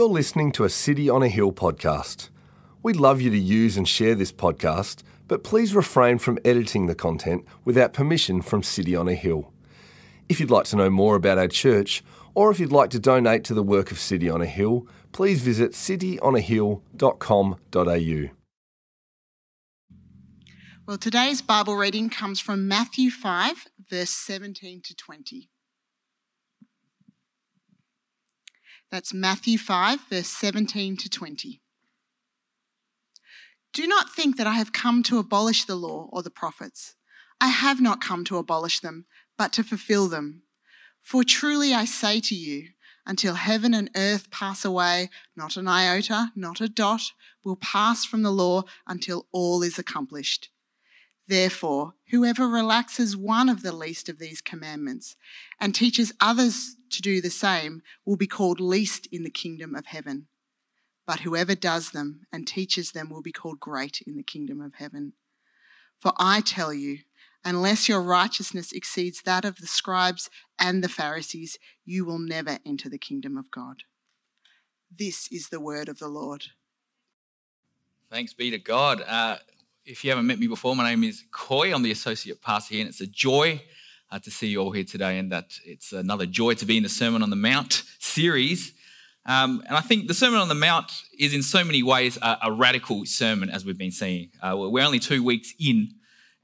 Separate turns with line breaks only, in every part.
You're listening to a City on a Hill podcast. We'd love you to use and share this podcast, but please refrain from editing the content without permission from City on a Hill. If you'd like to know more about our church, or if you'd like to donate to the work of City on a Hill, please visit cityonahill.com.au.
Well, today's Bible reading comes from Matthew 5, verse 17 to 20. That's Matthew 5, verse 17 to 20. Do not think that I have come to abolish the law or the prophets. I have not come to abolish them, but to fulfill them. For truly I say to you, until heaven and earth pass away, not an iota, not a dot will pass from the law until all is accomplished. Therefore, whoever relaxes one of the least of these commandments and teaches others to do the same will be called least in the kingdom of heaven. But whoever does them and teaches them will be called great in the kingdom of heaven. For I tell you, unless your righteousness exceeds that of the scribes and the Pharisees, you will never enter the kingdom of God. This is the word of the Lord.
Thanks be to God. Uh, if you haven't met me before, my name is Coy. I'm the associate pastor here, and it's a joy uh, to see you all here today, and that it's another joy to be in the Sermon on the Mount series. Um, and I think the Sermon on the Mount is, in so many ways, a, a radical sermon, as we've been seeing. Uh, we're only two weeks in,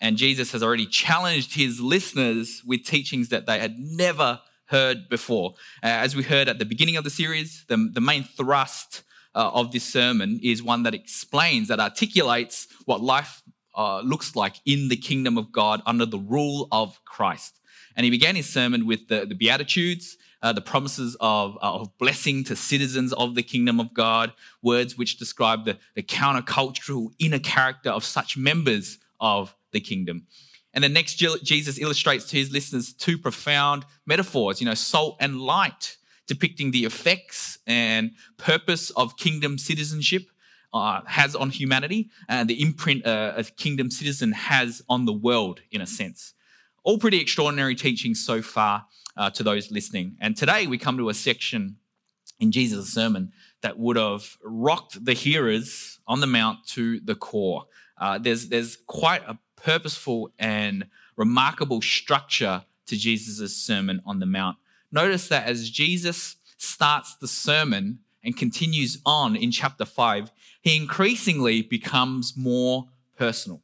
and Jesus has already challenged his listeners with teachings that they had never heard before. Uh, as we heard at the beginning of the series, the, the main thrust uh, of this sermon is one that explains, that articulates what life uh, looks like in the kingdom of God under the rule of Christ. And he began his sermon with the, the Beatitudes, uh, the promises of, uh, of blessing to citizens of the kingdom of God, words which describe the, the countercultural inner character of such members of the kingdom. And then next, Jesus illustrates to his listeners two profound metaphors, you know, salt and light depicting the effects and purpose of kingdom citizenship uh, has on humanity and the imprint uh, a kingdom citizen has on the world, in a sense. All pretty extraordinary teachings so far uh, to those listening. And today we come to a section in Jesus' sermon that would have rocked the hearers on the mount to the core. Uh, there's, there's quite a purposeful and remarkable structure to Jesus' sermon on the mount notice that as Jesus starts the sermon and continues on in chapter 5, he increasingly becomes more personal.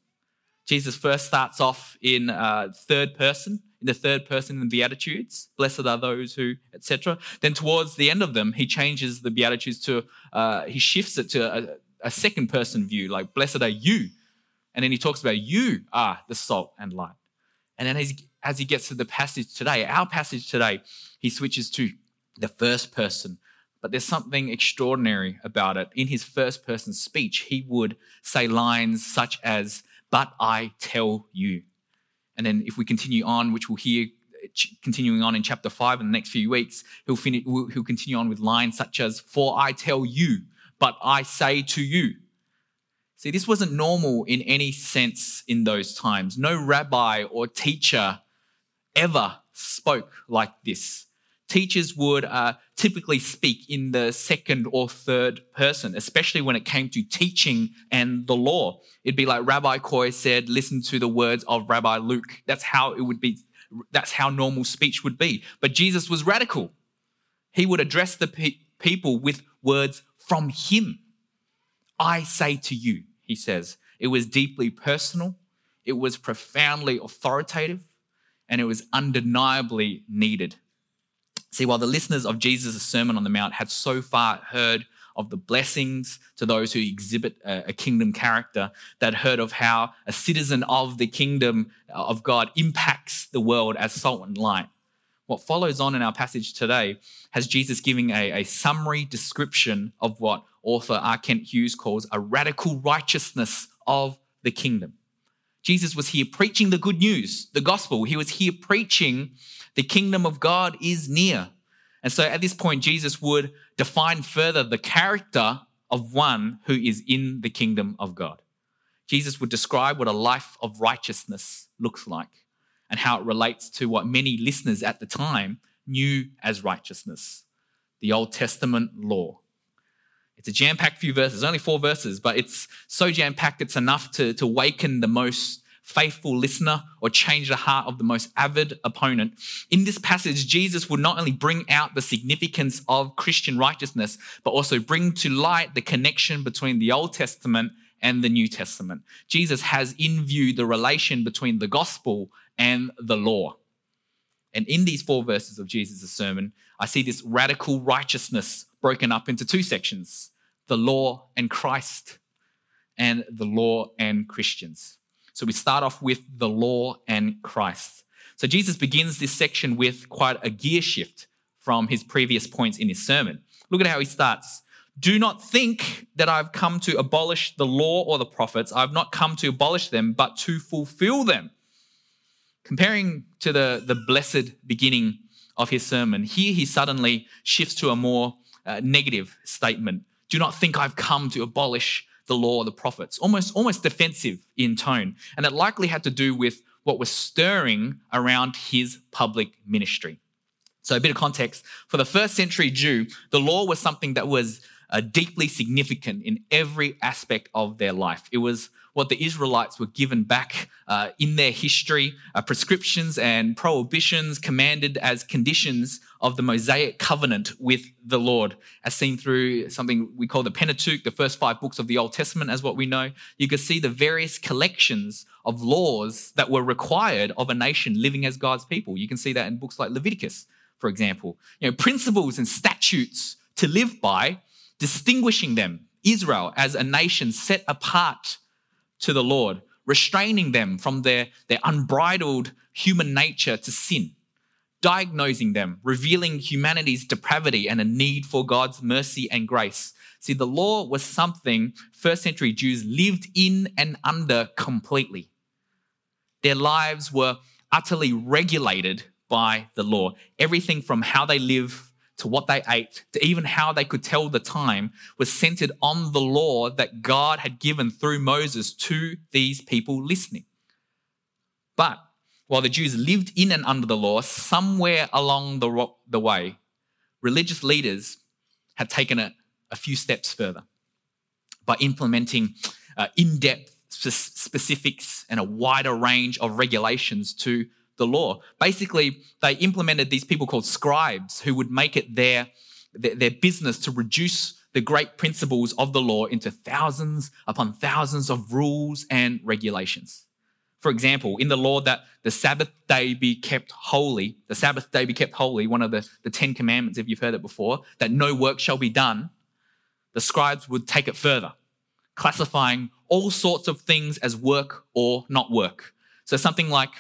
Jesus first starts off in uh, third person, in the third person in the Beatitudes. Blessed are those who, etc. Then towards the end of them, he changes the Beatitudes to, uh, he shifts it to a, a second person view, like, blessed are you. And then he talks about you are the salt and light. And then as, as he gets to the passage today, our passage today, he switches to the first person. But there's something extraordinary about it. In his first person speech, he would say lines such as, But I tell you. And then if we continue on, which we'll hear continuing on in chapter 5 in the next few weeks, he'll, finish, he'll continue on with lines such as, For I tell you, but I say to you. See, this wasn't normal in any sense in those times. No rabbi or teacher ever spoke like this teachers would uh, typically speak in the second or third person, especially when it came to teaching and the law. It'd be like Rabbi Coy said, listen to the words of Rabbi Luke. That's how it would be. That's how normal speech would be. But Jesus was radical. He would address the pe- people with words from him. I say to you, he says. It was deeply personal. It was profoundly authoritative and it was undeniably needed. See, while the listeners of Jesus' Sermon on the Mount had so far heard of the blessings to those who exhibit a, kingdom character, that heard of how a citizen of the kingdom of God impacts the world as salt and light. What follows on in our passage today has Jesus giving a, a summary description of what author R. Kent Hughes calls a radical righteousness of the kingdom. Jesus was here preaching the good news, the gospel. He was here preaching the kingdom of God is near. And so at this point, Jesus would define further the character of one who is in the kingdom of God. Jesus would describe what a life of righteousness looks like and how it relates to what many listeners at the time knew as righteousness the Old Testament law. It's a jam packed few verses, only four verses, but it's so jam packed it's enough to, to waken the most faithful listener or change the heart of the most avid opponent. In this passage, Jesus would not only bring out the significance of Christian righteousness, but also bring to light the connection between the Old Testament and the New Testament. Jesus has in view the relation between the gospel and the law. And in these four verses of Jesus' sermon, I see this radical righteousness broken up into two sections the law and Christ, and the law and Christians. So we start off with the law and Christ. So Jesus begins this section with quite a gear shift from his previous points in his sermon. Look at how he starts. Do not think that I've come to abolish the law or the prophets. I've not come to abolish them, but to fulfill them. Comparing to the, the blessed beginning of his sermon, here he suddenly shifts to a more uh, negative statement. Do not think I've come to abolish the law or the prophets, almost, almost defensive in tone. And it likely had to do with what was stirring around his public ministry. So, a bit of context for the first century Jew, the law was something that was uh, deeply significant in every aspect of their life. It was what the Israelites were given back uh, in their history, uh, prescriptions and prohibitions commanded as conditions of the Mosaic covenant with the Lord, as seen through something we call the Pentateuch, the first five books of the Old Testament, as what we know. You can see the various collections of laws that were required of a nation living as God's people. You can see that in books like Leviticus, for example. You know, principles and statutes to live by, distinguishing them, Israel, as a nation set apart to the Lord, restraining them from their, their unbridled human nature to sin, diagnosing them, revealing humanity's depravity and a need for God's mercy and grace. See, the law was something first century Jews lived in and under completely. Their lives were utterly regulated by the law. Everything from how they live to what they ate, to even how they could tell the time, was centered on the law that God had given through Moses to these people listening. But while the Jews lived in and under the law, somewhere along the, the way, religious leaders had taken it a few steps further by implementing uh, in depth specifics and a wider range of regulations to the law. Basically, they implemented these people called scribes who would make it their, their, business to reduce the great principles of the law into thousands upon thousands of rules and regulations. For example, in the law that the Sabbath day be kept holy, the Sabbath day be kept holy, one of the, the Ten Commandments, if you've heard it before, that no work shall be done, the scribes would take it further, classifying all sorts of things as work or not work. So something like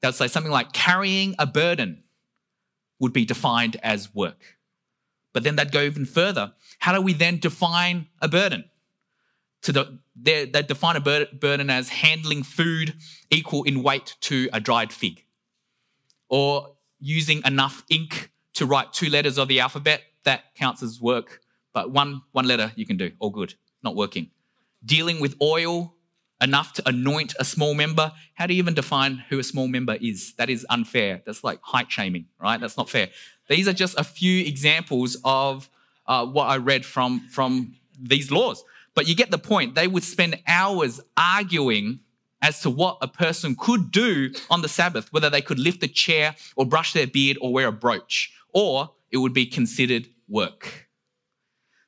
they'll say something like carrying a burden would be defined as work. But then they'd go even further. How do we then define a burden? To the, they, they define a burden as handling food equal in weight to a dried fig, or using enough ink to write two letters of the alphabet. That counts as work, but one one letter you can do, all good, not working. Dealing with oil enough to anoint a small member. How do you even define who a small member is? That is unfair. That's like height shaming, right? That's not fair. These are just a few examples of uh, what I read from, from these laws. But you get the point. They would spend hours arguing as to what a person could do on the Sabbath, whether they could lift a chair or brush their beard or wear a brooch, or it would be considered work.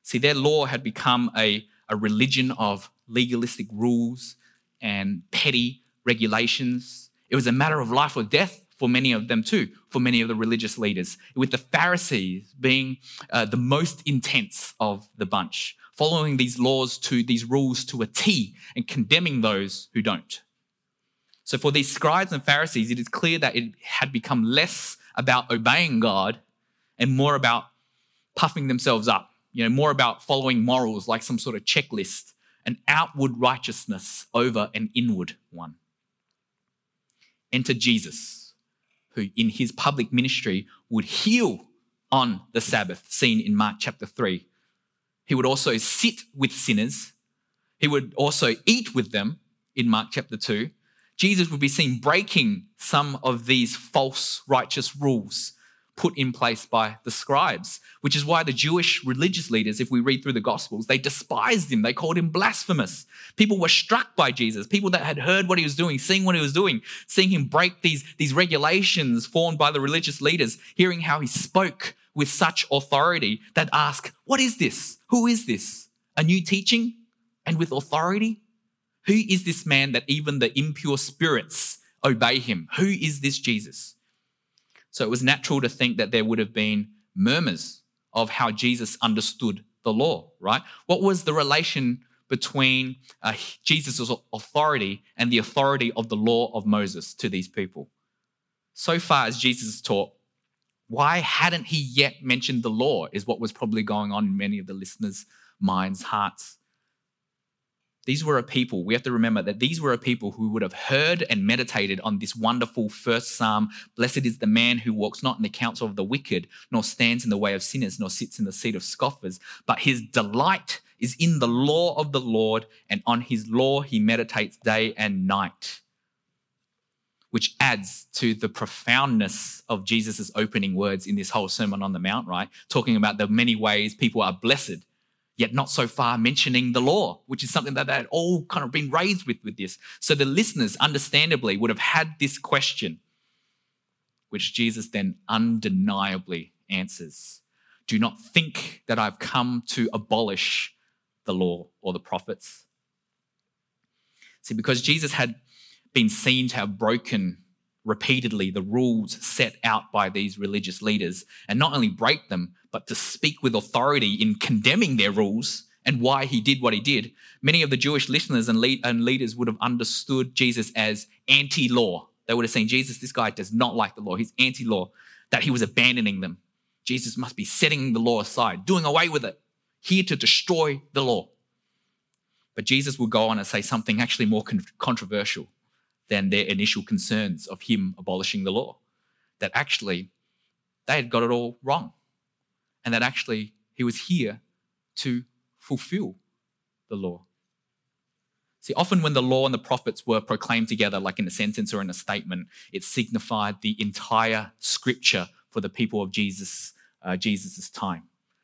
See, their law had become a, a religion of legalistic rules and petty regulations. It was a matter of life or death for many of them too, for many of the religious leaders, with the Pharisees being uh, the most intense of the bunch, following these laws to these rules to a T and condemning those who don't. So for these scribes and Pharisees, it is clear that it had become less about obeying God and more about puffing themselves up, you know, more about following morals like some sort of checklist an outward righteousness over an inward one. Enter Jesus, who in his public ministry would heal on the Sabbath, seen in Mark chapter 3. He would also sit with sinners. He would also eat with them in Mark chapter 2. Jesus would be seen breaking some of these false righteous rules, put in place by the scribes, which is why the Jewish religious leaders, if we read through the Gospels, they despised him. They called him blasphemous. People were struck by Jesus, people that had heard what he was doing, seeing what he was doing, seeing him break these, these regulations formed by the religious leaders, hearing how he spoke with such authority that ask, What is this? Who is this? A new teaching and with authority? Who is this man that even the impure spirits obey him? Who is this Jesus? So it was natural to think that there would have been murmurs of how Jesus understood the law, right? What was the relation between uh, Jesus' authority and the authority of the law of Moses to these people? So far as Jesus taught, why hadn't he yet mentioned the law? Is what was probably going on in many of the listeners' minds, hearts. These were a people, we have to remember that these were a people who would have heard and meditated on this wonderful first psalm Blessed is the man who walks not in the counsel of the wicked, nor stands in the way of sinners, nor sits in the seat of scoffers, but his delight is in the law of the Lord, and on his law he meditates day and night which adds to the profoundness of Jesus' opening words in this whole Sermon on the Mount, right? Talking about the many ways people are blessed, yet not so far mentioning the law, which is something that they had all kind of been raised with with this. So the listeners, understandably, would have had this question, which Jesus then undeniably answers. Do not think that I've come to abolish the law or the prophets. See, because Jesus had been seen to have broken repeatedly the rules set out by these religious leaders, and not only break them, but to speak with authority in condemning their rules and why he did what he did. Many of the Jewish listeners and, lead, and leaders would have understood Jesus as anti law. They would have seen Jesus, this guy does not like the law, he's anti law, that he was abandoning them. Jesus must be setting the law aside, doing away with it, here to destroy the law. But Jesus will go on and say something actually more controversial than their initial concerns of him abolishing the law. That actually they had got it all wrong. And that actually he was here to fulfill the law. See, often when the law and the prophets were proclaimed together, like in a sentence or in a statement, it signified the entire scripture for the people of Jesus, uh, Jesus' time.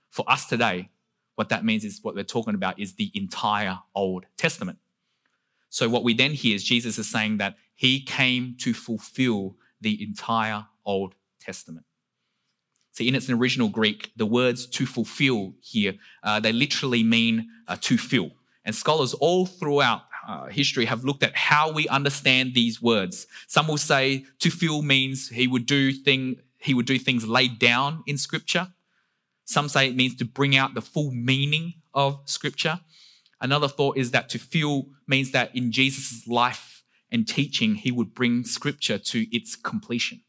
For us today, what that means is what we're talking about is the entire Old Testament. So, what we then hear is Jesus is saying that he came to fulfill the entire Old Testament. See, in its original Greek, the words to fulfill here, uh, they literally mean uh, to fill. And scholars all throughout uh, history have looked at how we understand these words. Some will say to fill means he would do thing, he would do things laid down in scripture. Some say it means to bring out the full meaning of scripture. Another thought is that to fill means that in Jesus' life and teaching, he would bring scripture to its completion.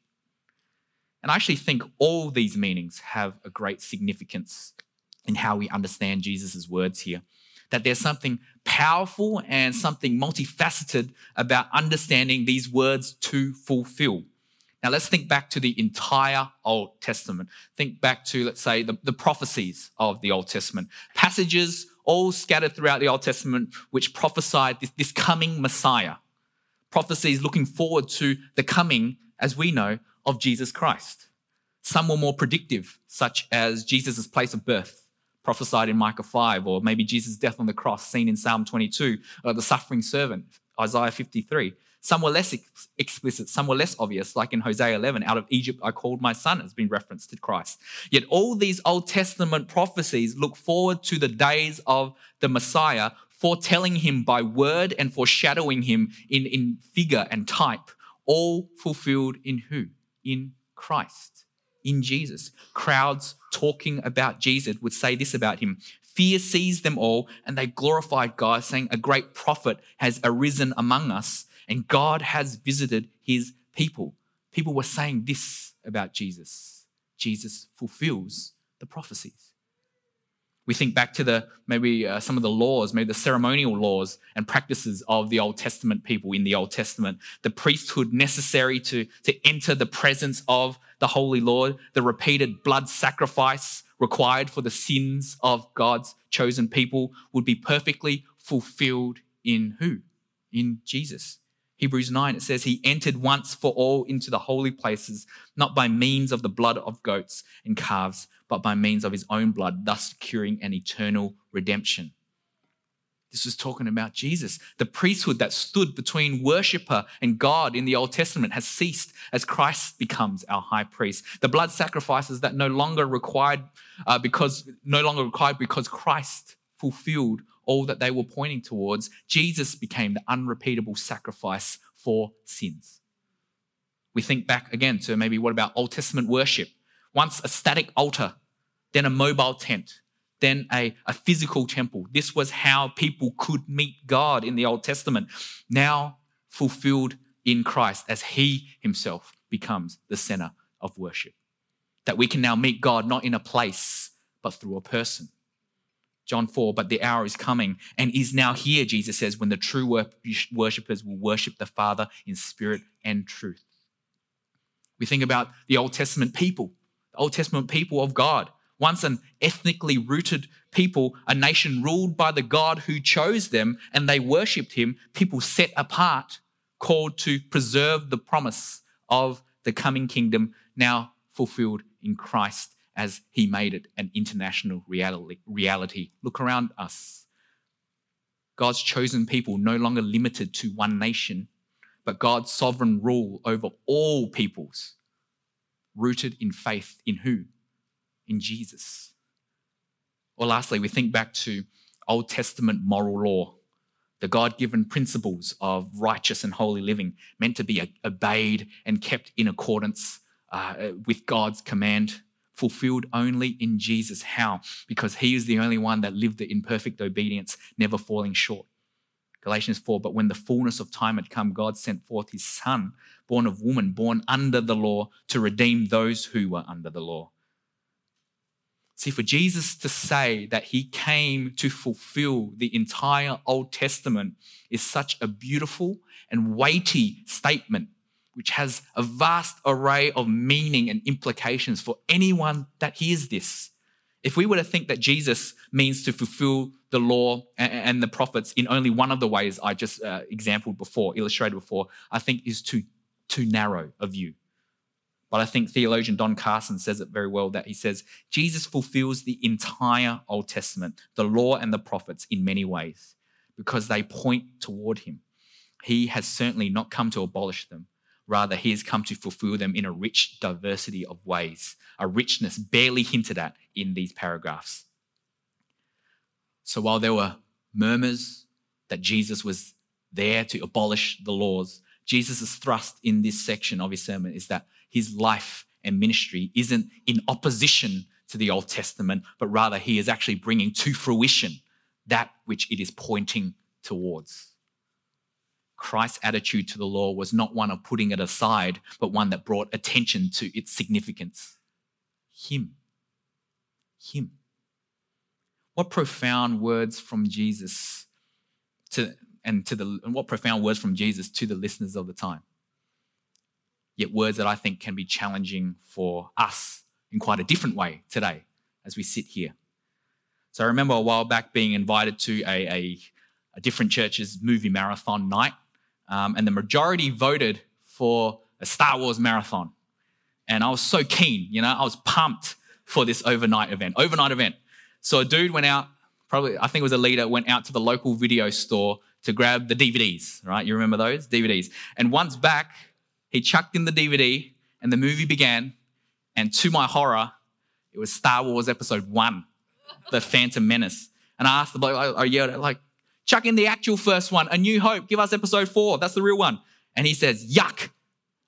And I actually think all these meanings have a great significance in how we understand Jesus' words here. That there's something powerful and something multifaceted about understanding these words to fulfill. Now, let's think back to the entire Old Testament. Think back to, let's say, the, the prophecies of the Old Testament. Passages all scattered throughout the Old Testament, which prophesied this, this coming Messiah. Prophecies looking forward to the coming, as we know, of Jesus Christ. Some were more predictive, such as Jesus' place of birth, prophesied in Micah 5, or maybe Jesus' death on the cross, seen in Psalm 22, or the suffering servant, Isaiah 53. Some were less ex- explicit, some were less obvious, like in Hosea 11, out of Egypt I called my son, has been referenced to Christ. Yet all these Old Testament prophecies look forward to the days of the Messiah, foretelling him by word and foreshadowing him in, in figure and type, all fulfilled in who? In Christ, in Jesus. Crowds talking about Jesus would say this about him Fear seized them all, and they glorified God, saying, A great prophet has arisen among us and God has visited his people. People were saying this about Jesus Jesus fulfills the prophecies. We think back to the maybe uh, some of the laws, maybe the ceremonial laws and practices of the Old Testament people in the Old Testament, the priesthood necessary to, to enter the presence of the Holy Lord, the repeated blood sacrifice required for the sins of God's chosen people would be perfectly fulfilled in who? In Jesus Hebrews 9, it says, He entered once for all into the holy places, not by means of the blood of goats and calves, but by means of his own blood, thus securing an eternal redemption. This was talking about Jesus. The priesthood that stood between worshiper and God in the Old Testament has ceased as Christ becomes our high priest. The blood sacrifices that no longer required uh, because no longer required because Christ fulfilled all that they were pointing towards, Jesus became the unrepeatable sacrifice for sins. We think back again to maybe what about Old Testament worship? Once a static altar, then a mobile tent, then a, a physical temple. This was how people could meet God in the Old Testament, now fulfilled in Christ as He Himself becomes the center of worship. That we can now meet God not in a place, but through a person. John 4, but the hour is coming and is now here, Jesus says, when the true worshippers will worship the Father in spirit and truth. We think about the Old Testament people, Old Testament people of God, once an ethnically rooted people, a nation ruled by the God who chose them, and they worshipped him, people set apart, called to preserve the promise of the coming kingdom, now fulfilled in Christ as he made it an international reality. Look around us. God's chosen people no longer limited to one nation, but God's sovereign rule over all peoples, rooted in faith in who? In Jesus. Or lastly, we think back to Old Testament moral law, the God given principles of righteous and holy living, meant to be obeyed and kept in accordance uh, with God's command fulfilled only in Jesus. How? Because he is the only one that lived in perfect obedience, never falling short. Galatians 4 But when the fullness of time had come, God sent forth his son, born of woman, born under the law, to redeem those who were under the law. See, for Jesus to say that he came to fulfill the entire Old Testament is such a beautiful and weighty statement which has a vast array of meaning and implications for anyone that hears this. If we were to think that Jesus means to fulfill the law and the prophets in only one of the ways I just uh, exampled before, illustrated before, I think is too, too narrow a view. But I think theologian Don Carson says it very well that he says Jesus fulfills the entire Old Testament, the law and the prophets in many ways, because they point toward him. He has certainly not come to abolish them, Rather, he has come to fulfill them in a rich diversity of ways, a richness barely hinted at in these paragraphs. So while there were murmurs that Jesus was there to abolish the laws, Jesus' thrust in this section of his sermon is that his life and ministry isn't in opposition to the Old Testament, but rather he is actually bringing to fruition that which it is pointing towards. Christ's attitude to the law was not one of putting it aside, but one that brought attention to its significance. Him. Him. What profound words from Jesus to and to the and what profound words from Jesus to the listeners of the time. Yet words that I think can be challenging for us in quite a different way today as we sit here. So I remember a while back being invited to a, a, a different church's movie marathon night um, and the majority voted for a Star Wars marathon. And I was so keen, you know, I was pumped for this overnight event, overnight event. So a dude went out, probably, I think it was a leader, went out to the local video store to grab the DVDs, right? You remember those DVDs? And once back, he chucked in the DVD and the movie began. And to my horror, it was Star Wars Episode One, The Phantom Menace. And I asked the bloke, I, yelled, like, Chuck in the actual first one, A New Hope. Give us episode four. That's the real one. And he says, Yuck.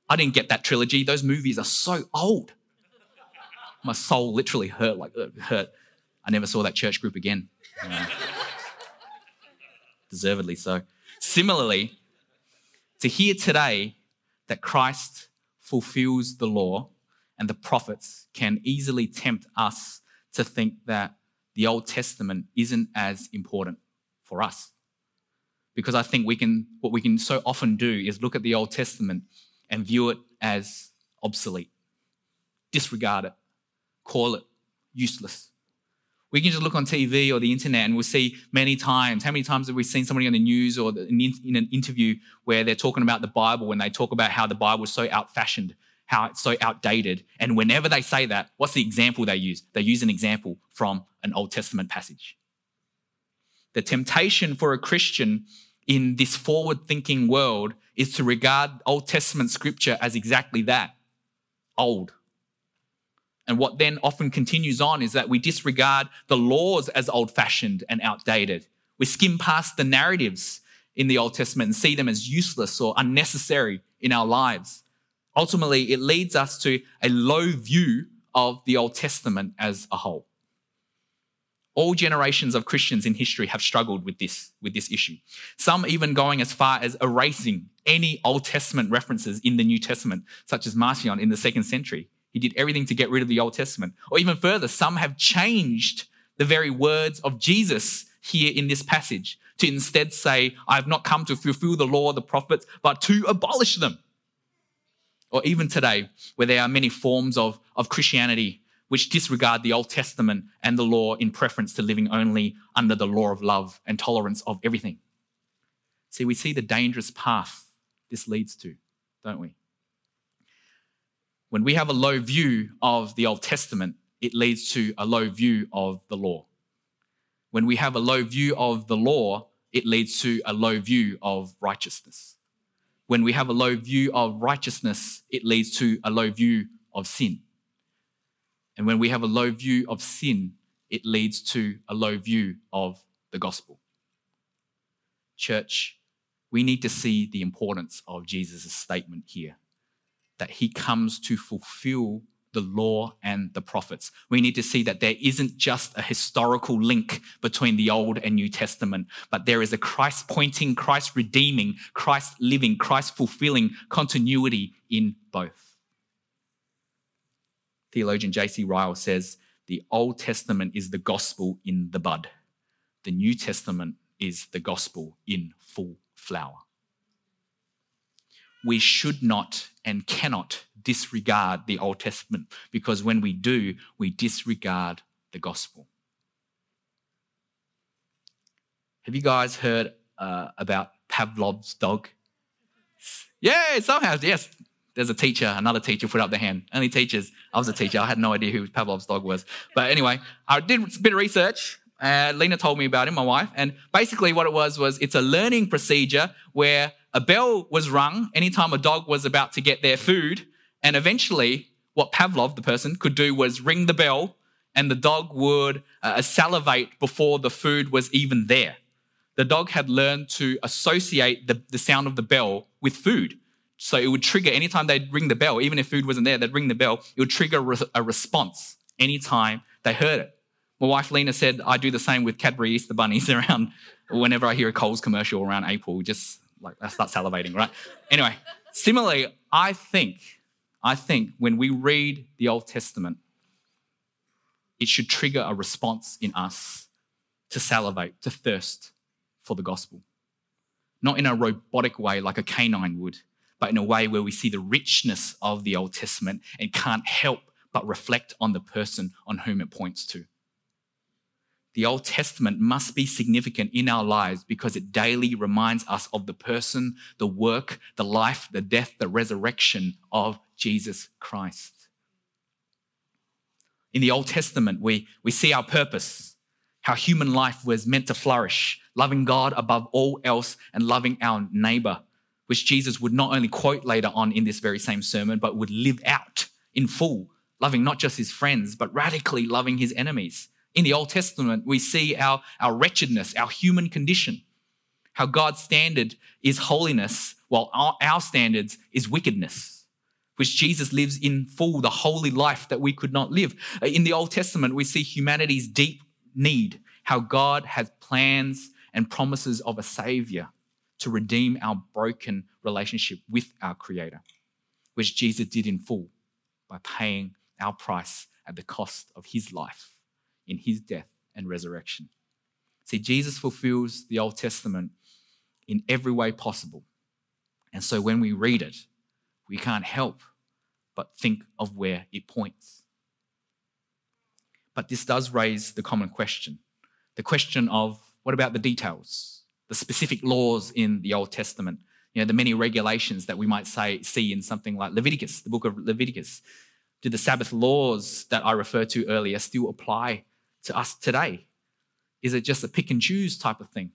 I didn't get that trilogy. Those movies are so old. My soul literally hurt, like hurt. I never saw that church group again. Deservedly so. Similarly, to hear today that Christ fulfills the law and the prophets can easily tempt us to think that the Old Testament isn't as important for us. Because I think we can, what we can so often do is look at the Old Testament and view it as obsolete, disregard it, call it useless. We can just look on TV or the internet and we'll see many times. How many times have we seen somebody on the news or in an interview where they're talking about the Bible and they talk about how the Bible is so out fashioned, how it's so outdated? And whenever they say that, what's the example they use? They use an example from an Old Testament passage. The temptation for a Christian in this forward thinking world is to regard Old Testament scripture as exactly that old. And what then often continues on is that we disregard the laws as old fashioned and outdated. We skim past the narratives in the Old Testament and see them as useless or unnecessary in our lives. Ultimately, it leads us to a low view of the Old Testament as a whole. All generations of Christians in history have struggled with this, with this issue. Some even going as far as erasing any Old Testament references in the New Testament, such as Marcion in the second century. He did everything to get rid of the Old Testament. Or even further, some have changed the very words of Jesus here in this passage to instead say, I have not come to fulfill the law of the prophets, but to abolish them. Or even today, where there are many forms of, of Christianity which disregard the Old Testament and the law in preference to living only under the law of love and tolerance of everything. See, we see the dangerous path this leads to, don't we? When we have a low view of the Old Testament, it leads to a low view of the law. When we have a low view of the law, it leads to a low view of righteousness. When we have a low view of righteousness, it leads to a low view of sin. And when we have a low view of sin, it leads to a low view of the gospel. Church, we need to see the importance of Jesus' statement here that he comes to fulfill the law and the prophets. We need to see that there isn't just a historical link between the Old and New Testament, but there is a Christ pointing, Christ redeeming, Christ living, Christ fulfilling continuity in both theologian J.C. Ryle says the Old Testament is the gospel in the bud, the New Testament is the gospel in full flower. We should not and cannot disregard the Old Testament because when we do, we disregard the gospel. Have you guys heard uh, about Pavlov's dog? Yeah, somehow, yes there's a teacher, another teacher put up their hand. Only teachers. I was a teacher. I had no idea who Pavlov's dog was. But anyway, I did a bit of research. Uh, Lena told me about him, my wife. And basically what it was, was it's a learning procedure where a bell was rung anytime a dog was about to get their food. And eventually what Pavlov, the person, could do was ring the bell and the dog would uh, salivate before the food was even there. The dog had learned to associate the, the sound of the bell with food. So it would trigger anytime they'd ring the bell, even if food wasn't there, they'd ring the bell. It would trigger a response anytime they heard it. My wife Lena said I do the same with Cadbury Easter bunnies around whenever I hear a Coles commercial around April, just like I start salivating, right? Anyway, similarly, I think, I think when we read the Old Testament, it should trigger a response in us to salivate, to thirst for the gospel. Not in a robotic way like a canine would, but in a way where we see the richness of the Old Testament and can't help but reflect on the person on whom it points to. The Old Testament must be significant in our lives because it daily reminds us of the person, the work, the life, the death, the resurrection of Jesus Christ. In the Old Testament, we, we see our purpose, how human life was meant to flourish, loving God above all else and loving our neighbor which Jesus would not only quote later on in this very same sermon, but would live out in full, loving not just his friends, but radically loving his enemies. In the Old Testament, we see our, our wretchedness, our human condition, how God's standard is holiness, while our, our standards is wickedness, which Jesus lives in full, the holy life that we could not live. Uh, in the Old Testament, we see humanity's deep need, how God has plans and promises of a savior to redeem our broken relationship with our Creator, which Jesus did in full by paying our price at the cost of his life in his death and resurrection. See, Jesus fulfills the Old Testament in every way possible. And so when we read it, we can't help but think of where it points. But this does raise the common question the question of what about the details, the specific laws in the Old Testament? You know, the many regulations that we might say see in something like Leviticus, the book of Leviticus. Do the Sabbath laws that I referred to earlier still apply to us today? Is it just a pick and choose type of thing?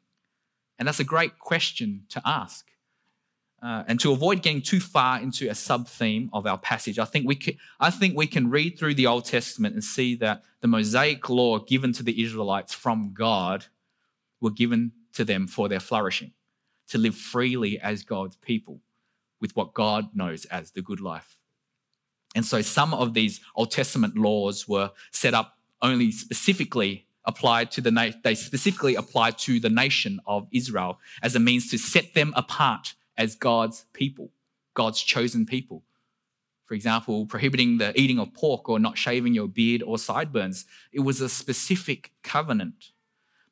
And that's a great question to ask. Uh, and to avoid getting too far into a sub theme of our passage, I think, we can, I think we can read through the Old Testament and see that the Mosaic law given to the Israelites from God were given to them for their flourishing, to live freely as God's people with what God knows as the good life. And so some of these Old Testament laws were set up only specifically applied to the na- they specifically applied to the nation of Israel as a means to set them apart as God's people, God's chosen people. For example, prohibiting the eating of pork or not shaving your beard or sideburns. It was a specific covenant.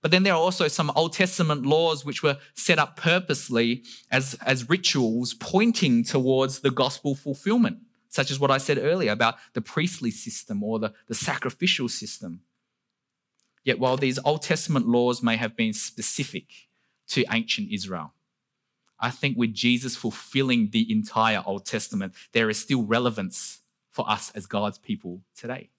But then there are also some Old Testament laws which were set up purposely as, as rituals pointing towards the gospel fulfillment, such as what I said earlier about the priestly system or the, the sacrificial system. Yet, while these Old Testament laws may have been specific to ancient Israel, I think with Jesus fulfilling the entire Old Testament, there is still relevance for us as God's people today.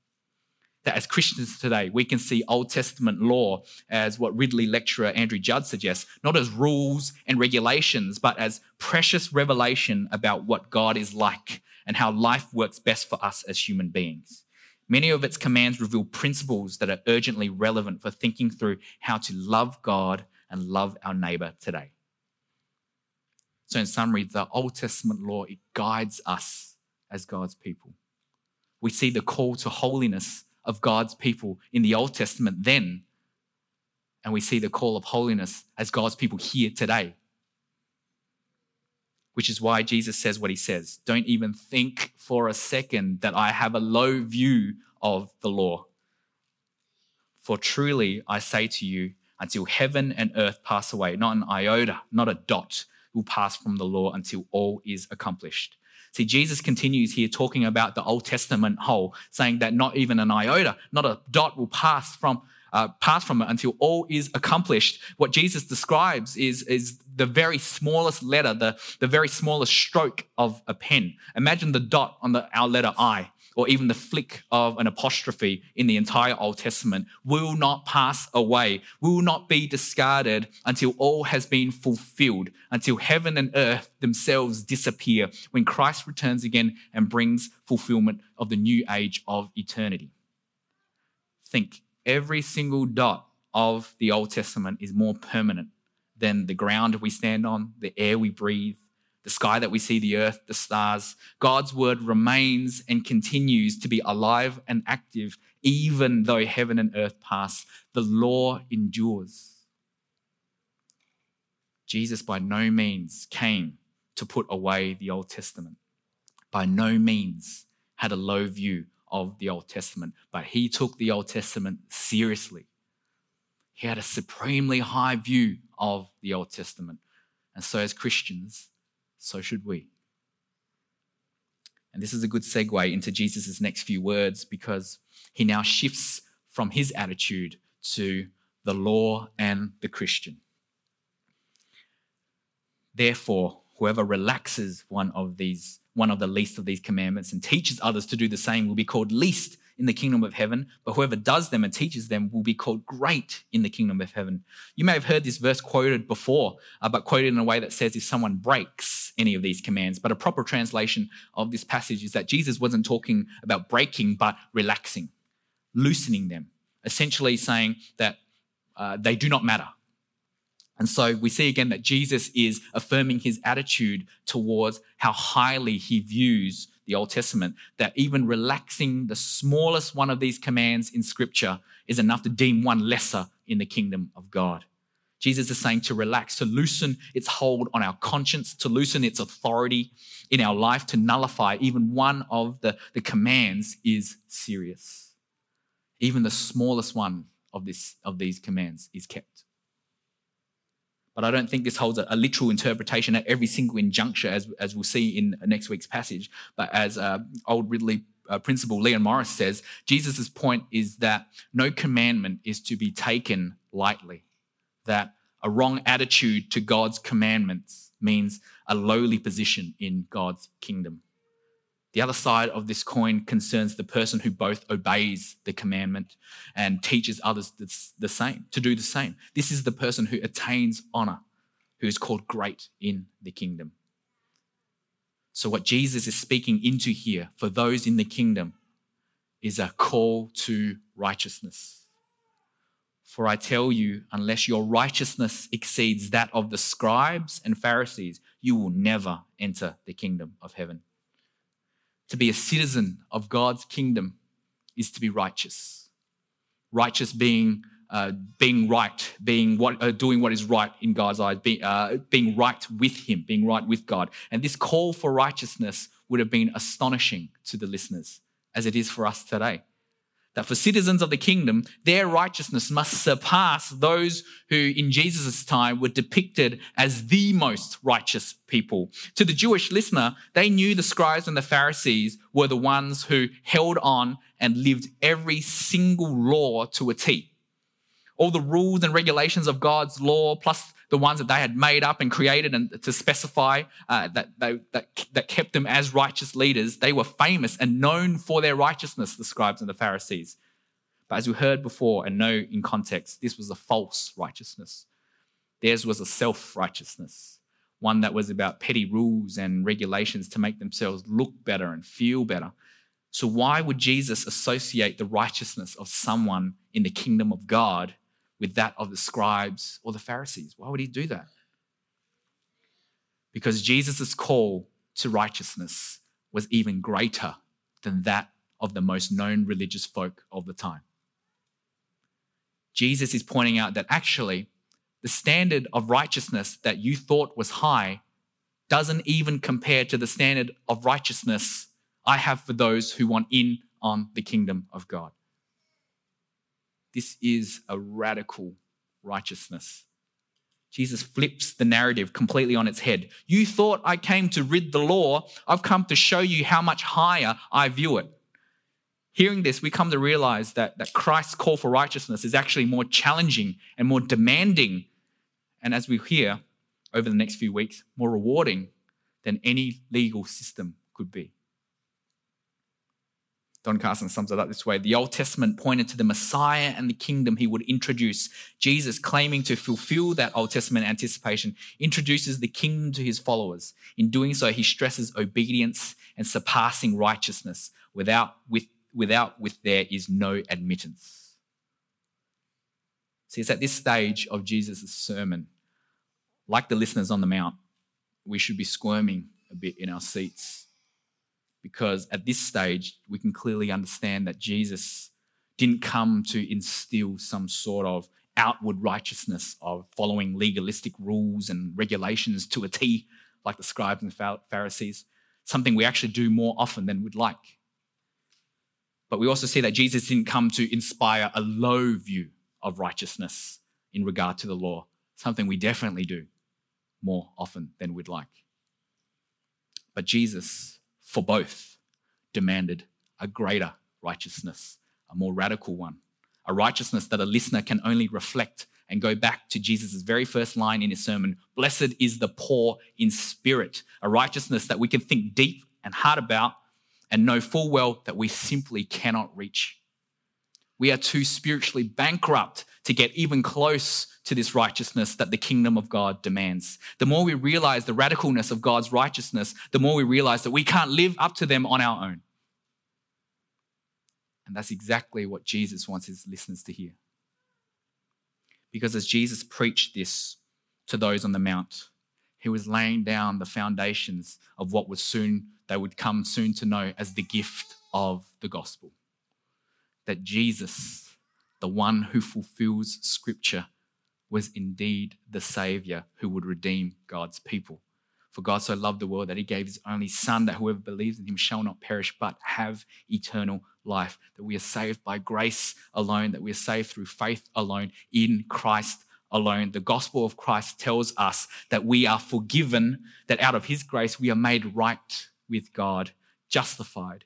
That as Christians today, we can see Old Testament law as what Ridley lecturer Andrew Judd suggests, not as rules and regulations, but as precious revelation about what God is like and how life works best for us as human beings. Many of its commands reveal principles that are urgently relevant for thinking through how to love God and love our neighbor today. So, in summary, the Old Testament law it guides us as God's people. We see the call to holiness of God's people in the Old Testament then, and we see the call of holiness as God's people here today which is why Jesus says what he says. Don't even think for a second that I have a low view of the law. For truly I say to you, until heaven and earth pass away, not an iota, not a dot will pass from the law until all is accomplished. See, Jesus continues here talking about the Old Testament whole, saying that not even an iota, not a dot will pass from uh, pass from it until all is accomplished. What Jesus describes is, is the very smallest letter, the, the very smallest stroke of a pen. Imagine the dot on the, our letter I, or even the flick of an apostrophe in the entire Old Testament will not pass away, will not be discarded until all has been fulfilled, until heaven and earth themselves disappear when Christ returns again and brings fulfillment of the new age of eternity. Think every single dot of the Old Testament is more permanent than the ground we stand on, the air we breathe, the sky that we see, the earth, the stars. God's word remains and continues to be alive and active, even though heaven and earth pass. The law endures. Jesus, by no means, came to put away the Old Testament. By no means had a low view of the Old Testament, but he took the Old Testament seriously. He had a supremely high view of the Old Testament. And so, as Christians, so should we. And this is a good segue into Jesus' next few words because he now shifts from his attitude to the law and the Christian. Therefore, whoever relaxes one of these one of the least of these commandments and teaches others to do the same will be called least in the kingdom of heaven, but whoever does them and teaches them will be called great in the kingdom of heaven. You may have heard this verse quoted before, uh, but quoted in a way that says if someone breaks any of these commands. But a proper translation of this passage is that Jesus wasn't talking about breaking, but relaxing, loosening them, essentially saying that uh, they do not matter. And so we see again that Jesus is affirming his attitude towards how highly he views the Old Testament, that even relaxing the smallest one of these commands in Scripture is enough to deem one lesser in the kingdom of God. Jesus is saying to relax, to loosen its hold on our conscience, to loosen its authority in our life, to nullify even one of the, the commands is serious. Even the smallest one of, this, of these commands is kept. But I don't think this holds a, a literal interpretation at every single injuncture, as, as we'll see in next week's passage. But as uh, old Ridley uh, Leon Morris says, Jesus' point is that no commandment is to be taken lightly, that a wrong attitude to God's commandments means a lowly position in God's kingdom. The other side of this coin concerns the person who both obeys the commandment and teaches others the same, to do the same. This is the person who attains honor, who is called great in the kingdom. So, what Jesus is speaking into here for those in the kingdom is a call to righteousness. For I tell you, unless your righteousness exceeds that of the scribes and Pharisees, you will never enter the kingdom of heaven. To be a citizen of God's kingdom is to be righteous. Righteous being uh, being right, being what, uh, doing what is right in God's eyes, be, uh, being right with Him, being right with God. And this call for righteousness would have been astonishing to the listeners, as it is for us today that for citizens of the kingdom, their righteousness must surpass those who in Jesus' time were depicted as the most righteous people. To the Jewish listener, they knew the scribes and the Pharisees were the ones who held on and lived every single law to a T. All the rules and regulations of God's law, plus the ones that they had made up and created and to specify uh, that, they, that, that kept them as righteous leaders. They were famous and known for their righteousness, the scribes and the Pharisees. But as we heard before and know in context, this was a false righteousness. Theirs was a self righteousness, one that was about petty rules and regulations to make themselves look better and feel better. So, why would Jesus associate the righteousness of someone in the kingdom of God with that of the scribes or the Pharisees. Why would he do that? Because Jesus' call to righteousness was even greater than that of the most known religious folk of the time. Jesus is pointing out that actually the standard of righteousness that you thought was high doesn't even compare to the standard of righteousness I have for those who want in on the kingdom of God. This is a radical righteousness. Jesus flips the narrative completely on its head. You thought I came to rid the law. I've come to show you how much higher I view it. Hearing this, we come to realize that, that Christ's call for righteousness is actually more challenging and more demanding. And as we hear over the next few weeks, more rewarding than any legal system could be. Don Carson sums it up this way The Old Testament pointed to the Messiah and the kingdom he would introduce. Jesus, claiming to fulfill that Old Testament anticipation, introduces the kingdom to his followers. In doing so, he stresses obedience and surpassing righteousness. Without, with, without with there is no admittance. See, it's at this stage of Jesus' sermon, like the listeners on the Mount, we should be squirming a bit in our seats because at this stage, we can clearly understand that Jesus didn't come to instill some sort of outward righteousness of following legalistic rules and regulations to a T, like the scribes and Pharisees, something we actually do more often than we'd like. But we also see that Jesus didn't come to inspire a low view of righteousness in regard to the law, something we definitely do more often than we'd like. But Jesus for both demanded a greater righteousness, a more radical one, a righteousness that a listener can only reflect and go back to Jesus' very first line in his sermon Blessed is the poor in spirit, a righteousness that we can think deep and hard about and know full well that we simply cannot reach. We are too spiritually bankrupt to get even close to this righteousness that the kingdom of God demands. The more we realize the radicalness of God's righteousness, the more we realize that we can't live up to them on our own. And that's exactly what Jesus wants his listeners to hear. Because as Jesus preached this to those on the Mount, he was laying down the foundations of what was soon they would come soon to know as the gift of the gospel. That Jesus, the one who fulfills scripture, was indeed the Savior who would redeem God's people. For God so loved the world that he gave his only Son, that whoever believes in him shall not perish but have eternal life. That we are saved by grace alone, that we are saved through faith alone, in Christ alone. The gospel of Christ tells us that we are forgiven, that out of his grace we are made right with God, justified.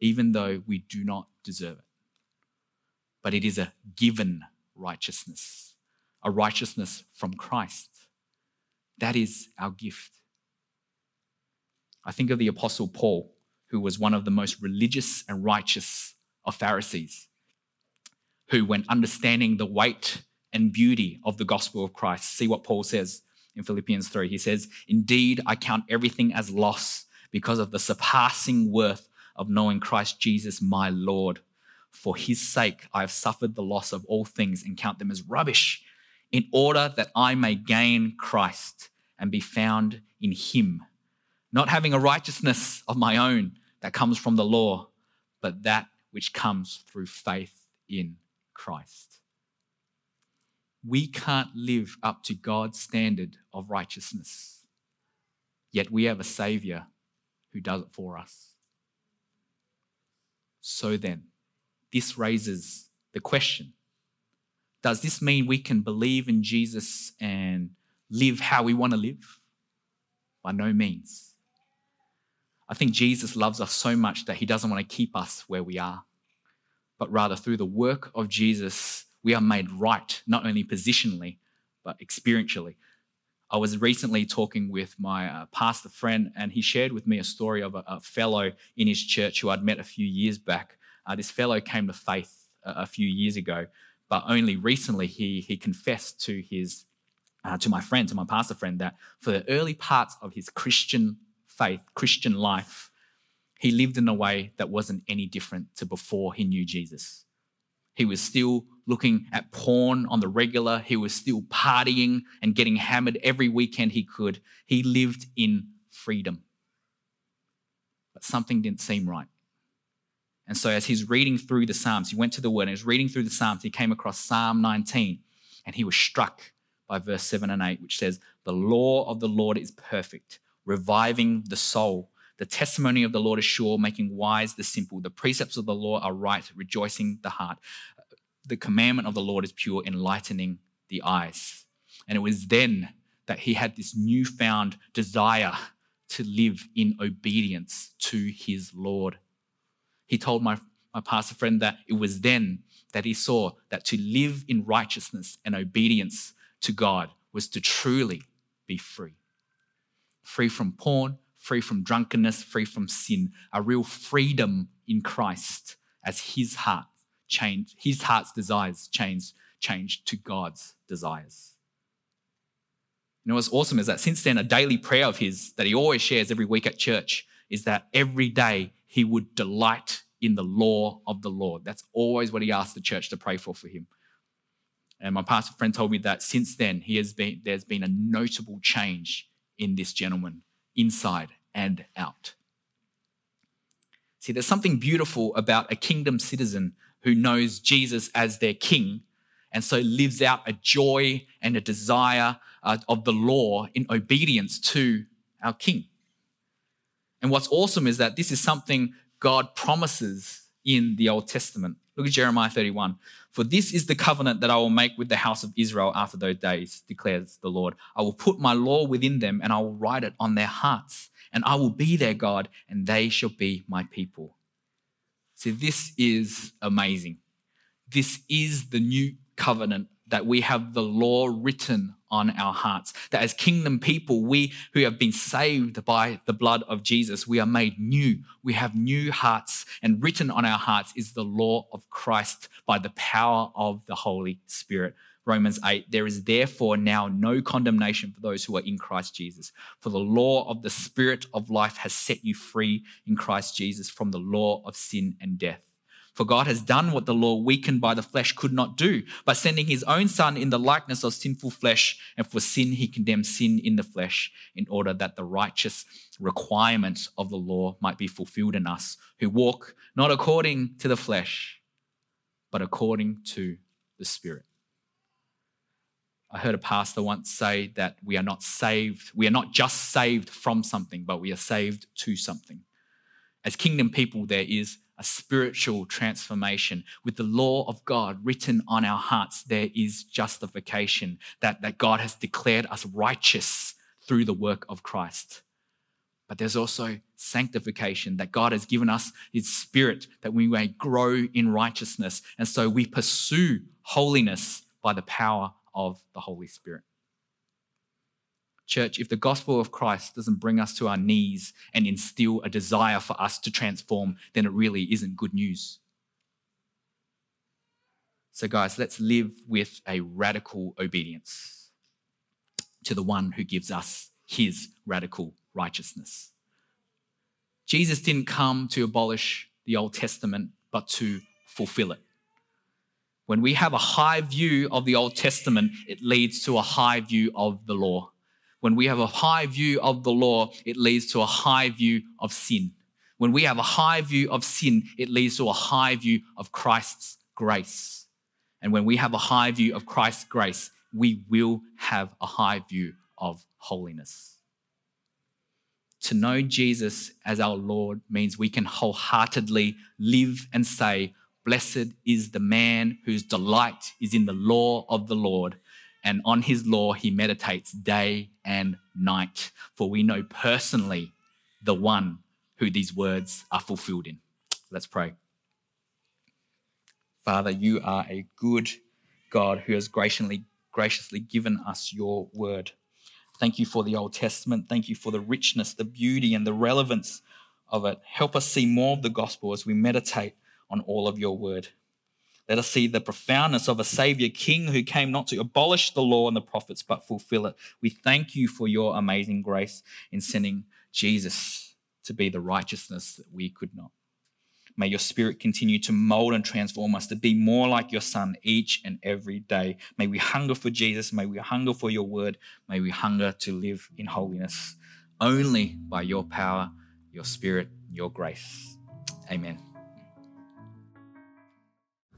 even though we do not deserve it. But it is a given righteousness, a righteousness from Christ. That is our gift. I think of the Apostle Paul, who was one of the most religious and righteous of Pharisees, who, when understanding the weight and beauty of the gospel of Christ, see what Paul says in Philippians 3. He says, Indeed, I count everything as loss because of the surpassing worth of knowing Christ Jesus, my Lord. For his sake, I have suffered the loss of all things and count them as rubbish, in order that I may gain Christ and be found in him, not having a righteousness of my own that comes from the law, but that which comes through faith in Christ. We can't live up to God's standard of righteousness, yet we have a Savior who does it for us. So then, this raises the question Does this mean we can believe in Jesus and live how we want to live? By no means. I think Jesus loves us so much that he doesn't want to keep us where we are, but rather through the work of Jesus, we are made right, not only positionally, but experientially. I was recently talking with my uh, pastor friend, and he shared with me a story of a, a, fellow in his church who I'd met a few years back. Uh, this fellow came to faith a, a, few years ago, but only recently he, he confessed to his uh, to my friend, to my pastor friend, that for the early parts of his Christian faith, Christian life, he lived in a way that wasn't any different to before he knew Jesus. He was still looking at porn on the regular. He was still partying and getting hammered every weekend he could. He lived in freedom. But something didn't seem right. And so, as he's reading through the Psalms, he went to the Word and he was reading through the Psalms. He came across Psalm 19 and he was struck by verse 7 and 8, which says, The law of the Lord is perfect, reviving the soul. The testimony of the Lord is sure, making wise the simple. The precepts of the law are right, rejoicing the heart. The commandment of the Lord is pure, enlightening the eyes. And it was then that he had this newfound desire to live in obedience to his Lord. He told my, my pastor friend that it was then that he saw that to live in righteousness and obedience to God was to truly be free. Free from porn, free from drunkenness, free from sin, a real freedom in Christ as his heart changed, his heart's desires changed, changed to God's desires. You know what's awesome is that since then, a daily prayer of his that he always shares every week at church is that every day he would delight in the law of the Lord. That's always what he asked the church to pray for for him. And my pastor friend told me that since then, he has been, there's been a notable change in this gentleman, inside and out. See, there's something beautiful about a kingdom citizen who knows Jesus as their king and so lives out a joy and a desire uh, of the law in obedience to our king. And what's awesome is that this is something God promises in the Old Testament. Look at Jeremiah 31. For this is the covenant that I will make with the house of Israel after those days, declares the Lord. I will put my law within them and I will write it on their hearts, and I will be their God, and they shall be my people. See, this is amazing. This is the new covenant that we have the law written on our hearts. That as kingdom people, we who have been saved by the blood of Jesus, we are made new. We have new hearts, and written on our hearts is the law of Christ by the power of the Holy Spirit. Romans 8, there is therefore now no condemnation for those who are in Christ Jesus. For the law of the Spirit of life has set you free in Christ Jesus from the law of sin and death. For God has done what the law, weakened by the flesh, could not do by sending his own Son in the likeness of sinful flesh. And for sin, he condemned sin in the flesh in order that the righteous requirement of the law might be fulfilled in us who walk not according to the flesh, but according to the Spirit. I heard a pastor once say that we are not saved, we are not just saved from something, but we are saved to something. As kingdom people, there is a spiritual transformation. With the law of God written on our hearts, there is justification, that, that God has declared us righteous through the work of Christ. but there's also sanctification that God has given us His Spirit that we may grow in righteousness. And so we pursue holiness by the power of the Holy Spirit. Church, if the gospel of Christ doesn't bring us to our knees and instill a desire for us to transform, then it really isn't good news. So, guys, let's live with a radical obedience to the one who gives us his radical righteousness. Jesus didn't come to abolish the Old Testament, but to fulfill it. When we have a high view of the Old Testament, it leads to a high view of the law. When we have a high view of the law, it leads to a high view of sin. When we have a high view of sin, it leads to a high view of Christ's grace. And when we have a high view of Christ's grace, we will have a high view of holiness. To know Jesus as our Lord means we can wholeheartedly live and say, Blessed is the man whose delight is in the law of the Lord, and on his law he meditates day and night. For we know personally the one who these words are fulfilled in. Let's pray. Father, you are a good God who has graciously, graciously given us your word. Thank you for the Old Testament. Thank you for the richness, the beauty, and the relevance of it. Help us see more of the gospel as we meditate on all of your word. Let us see the profoundness of a Savior King who came not to abolish the law and the prophets, but fulfill it. We thank you for your amazing grace in sending Jesus to be the righteousness that we could not. May your spirit continue to mold and transform us to be more like your son each and every day. May we hunger for Jesus. May we hunger for your word. May we hunger to live in holiness only by your power, your spirit, your grace. Amen.